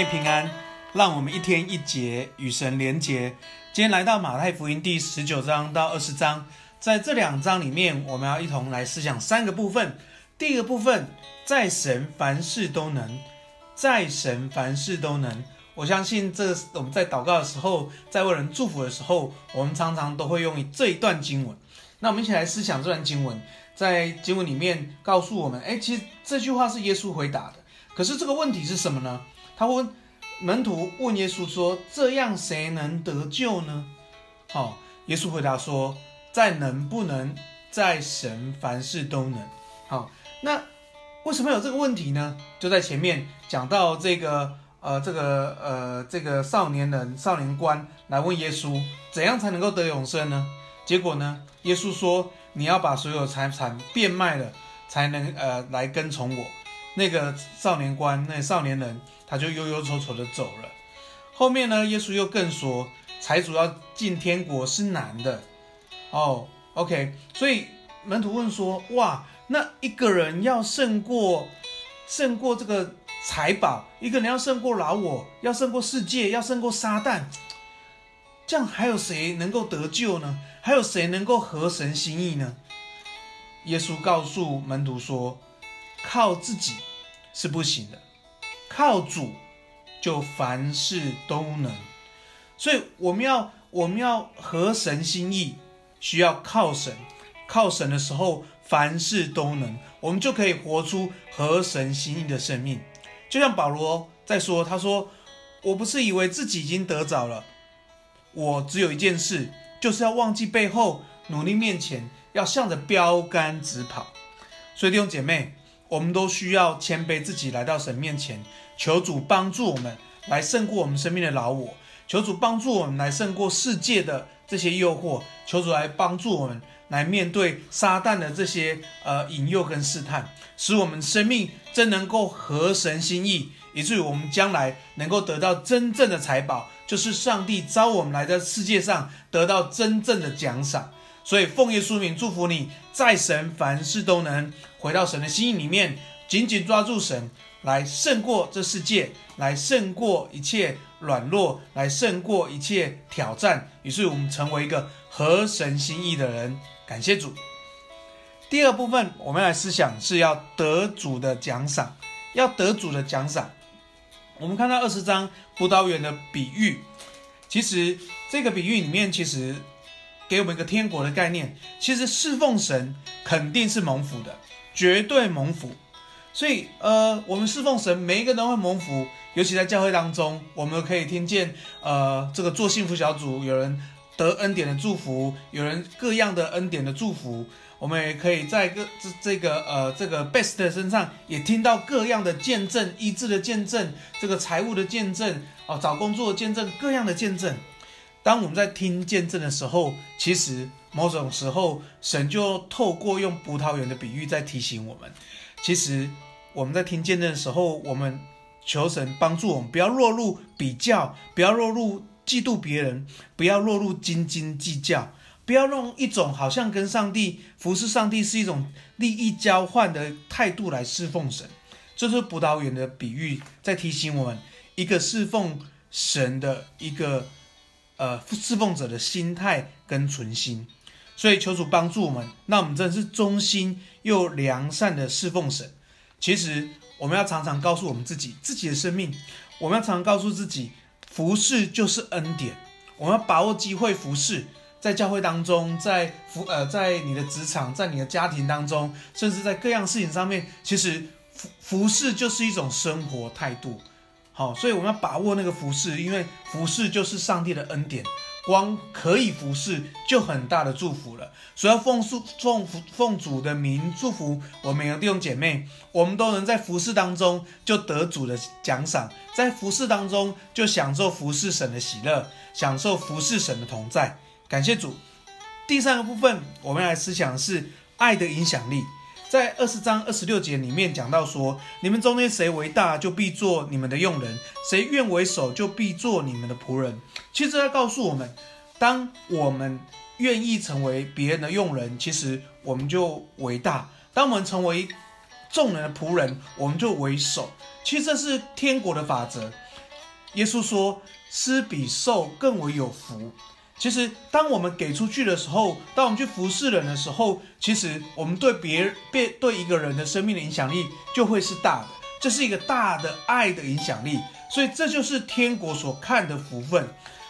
妹平安，让我们一天一节与神连结。今天来到马太福音第十九章到二十章，在这两章里面，我们要一同来思想三个部分。第一个部分，在神凡事都能，在神凡事都能。我相信这我们在祷告的时候，在为人祝福的时候，我们常常都会用这一段经文。那我们一起来思想这段经文，在经文里面告诉我们，哎，其实这句话是耶稣回答的。可是这个问题是什么呢？他问门徒问耶稣说：“这样谁能得救呢？”好，耶稣回答说：“在能不能，在神凡事都能。”好，那为什么有这个问题呢？就在前面讲到这个呃这个呃这个少年人少年官来问耶稣，怎样才能够得永生呢？结果呢，耶稣说：“你要把所有财产变卖了，才能呃来跟从我。”那个少年官，那少年人，他就忧忧愁愁的走了。后面呢，耶稣又更说，财主要进天国是难的。哦，OK，所以门徒问说，哇，那一个人要胜过胜过这个财宝，一个人要胜过老我，要胜过世界，要胜过撒旦，这样还有谁能够得救呢？还有谁能够合神心意呢？耶稣告诉门徒说，靠自己是不行的，靠主就凡事都能。所以我们要我们要合神心意，需要靠神。靠神的时候，凡事都能，我们就可以活出合神心意的生命。就像保罗在说，他说：“我不是以为自己已经得着了，我只有一件事，就是要忘记背后，努力面前，要向着标杆直跑。”所以弟兄姐妹。我们都需要谦卑自己，来到神面前，求主帮助我们来胜过我们生命的老我，求主帮助我们来胜过世界的这些诱惑，求主来帮助我们来面对撒旦的这些呃引诱跟试探，使我们生命真能够合神心意，以至于我们将来能够得到真正的财宝，就是上帝召我们来到世界上得到真正的奖赏。所以奉耶稣名祝福你，在神凡事都能。回到神的心意里面，紧紧抓住神，来胜过这世界，来胜过一切软弱，来胜过一切挑战。于是我们成为一个合神心意的人。感谢主。第二部分，我们来思想是要得主的奖赏，要得主的奖赏。我们看到二十章葡萄园的比喻，其实这个比喻里面，其实给我们一个天国的概念。其实侍奉神肯定是蒙福的。绝对蒙福，所以呃，我们侍奉神，每一个人都会蒙福。尤其在教会当中，我们可以听见呃，这个做幸福小组，有人得恩典的祝福，有人各样的恩典的祝福。我们也可以在各这这个呃这个 best 身上，也听到各样的见证，医治的见证，这个财务的见证，哦，找工作的见证，各样的见证。当我们在听见证的时候，其实某种时候，神就透过用葡萄园的比喻在提醒我们。其实我们在听见证的时候，我们求神帮助我们，不要落入比较，不要落入嫉妒别人，不要落入斤斤计较，不要用一种好像跟上帝服侍上帝是一种利益交换的态度来侍奉神。这是葡萄园的比喻，在提醒我们一个侍奉神的一个。呃，侍奉者的心态跟存心，所以求主帮助我们，那我们真的是忠心又良善的侍奉神。其实我们要常常告诉我们自己，自己的生命，我们要常常告诉自己，服侍就是恩典。我们要把握机会服侍，在教会当中，在服呃，在你的职场，在你的家庭当中，甚至在各样事情上面，其实服服侍就是一种生活态度。好，所以我们要把握那个服侍，因为服侍就是上帝的恩典，光可以服侍就很大的祝福了。所以要奉奉奉奉主的名祝福我们每个弟兄姐妹，我们都能在服侍当中就得主的奖赏，在服侍当中就享受服侍神的喜乐，享受服侍神的同在。感谢主。第三个部分，我们来思想是爱的影响力。在二十章二十六节里面讲到说，你们中间谁为大，就必做你们的用人；谁愿为首，就必做你们的仆人。其实，在告诉我们，当我们愿意成为别人的用人，其实我们就为大；当我们成为众人的仆人，我们就为首。其实这是天国的法则。耶稣说：“施比受更为有福。”其实，当我们给出去的时候，当我们去服侍人的时候，其实我们对别人、对一个人的生命的影响力就会是大的。这是一个大的爱的影响力，所以这就是天国所看的福分。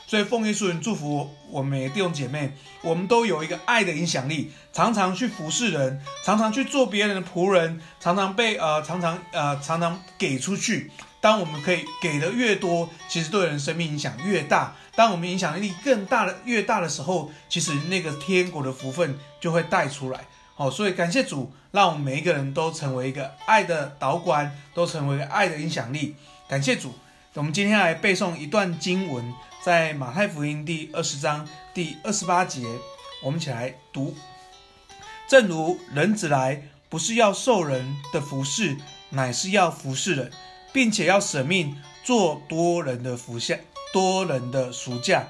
所以奉耶稣名祝福我们弟兄姐妹，我们都有一个爱的影响力，常常去服侍人，常常去做别人的仆人，常常被呃，常常呃，常常给出去。当我们可以给的越多，其实对人生命影响越大。当我们影响力更大的越大的时候，其实那个天国的福分就会带出来。好，所以感谢主，让我们每一个人都成为一个爱的导管，都成为个爱的影响力。感谢主，我们今天来背诵一段经文。在马太福音第二十章第二十八节，我们一起来读：正如人子来，不是要受人的服侍，乃是要服侍人，并且要舍命做多人的福下，多人的赎价。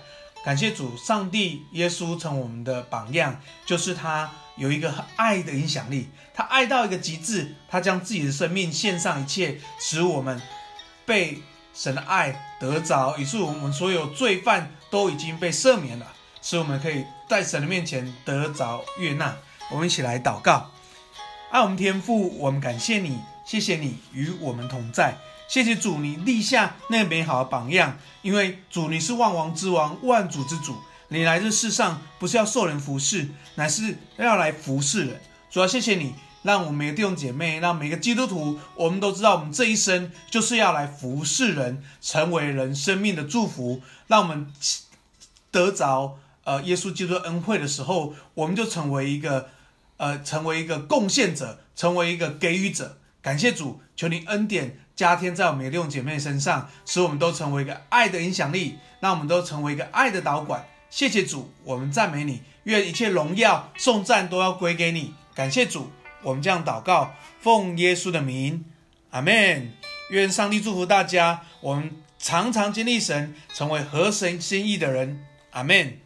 感谢主，上帝耶稣成我们的榜样，就是他有一个爱的影响力，他爱到一个极致，他将自己的生命献上一切，使我们被。神的爱得着，以致我们所有罪犯都已经被赦免了，使我们可以在神的面前得着悦纳。我们一起来祷告，爱我们天父，我们感谢你，谢谢你与我们同在，谢谢主，你立下那美好的榜样，因为主你是万王之王，万主之主，你来这世上不是要受人服侍，乃是要来服侍人。主要谢谢你。让我们每个弟兄姐妹，让每个基督徒，我们都知道，我们这一生就是要来服侍人，成为人生命的祝福。让我们得着呃耶稣基督恩惠的时候，我们就成为一个呃成为一个贡献者，成为一个给予者。感谢主，求你恩典加添在我们弟兄姐妹身上，使我们都成为一个爱的影响力，让我们都成为一个爱的导管。谢谢主，我们赞美你，愿一切荣耀颂赞都要归给你。感谢主。我们这样祷告，奉耶稣的名，阿门。愿上帝祝福大家，我们常常经历神，成为合神心意的人，阿门。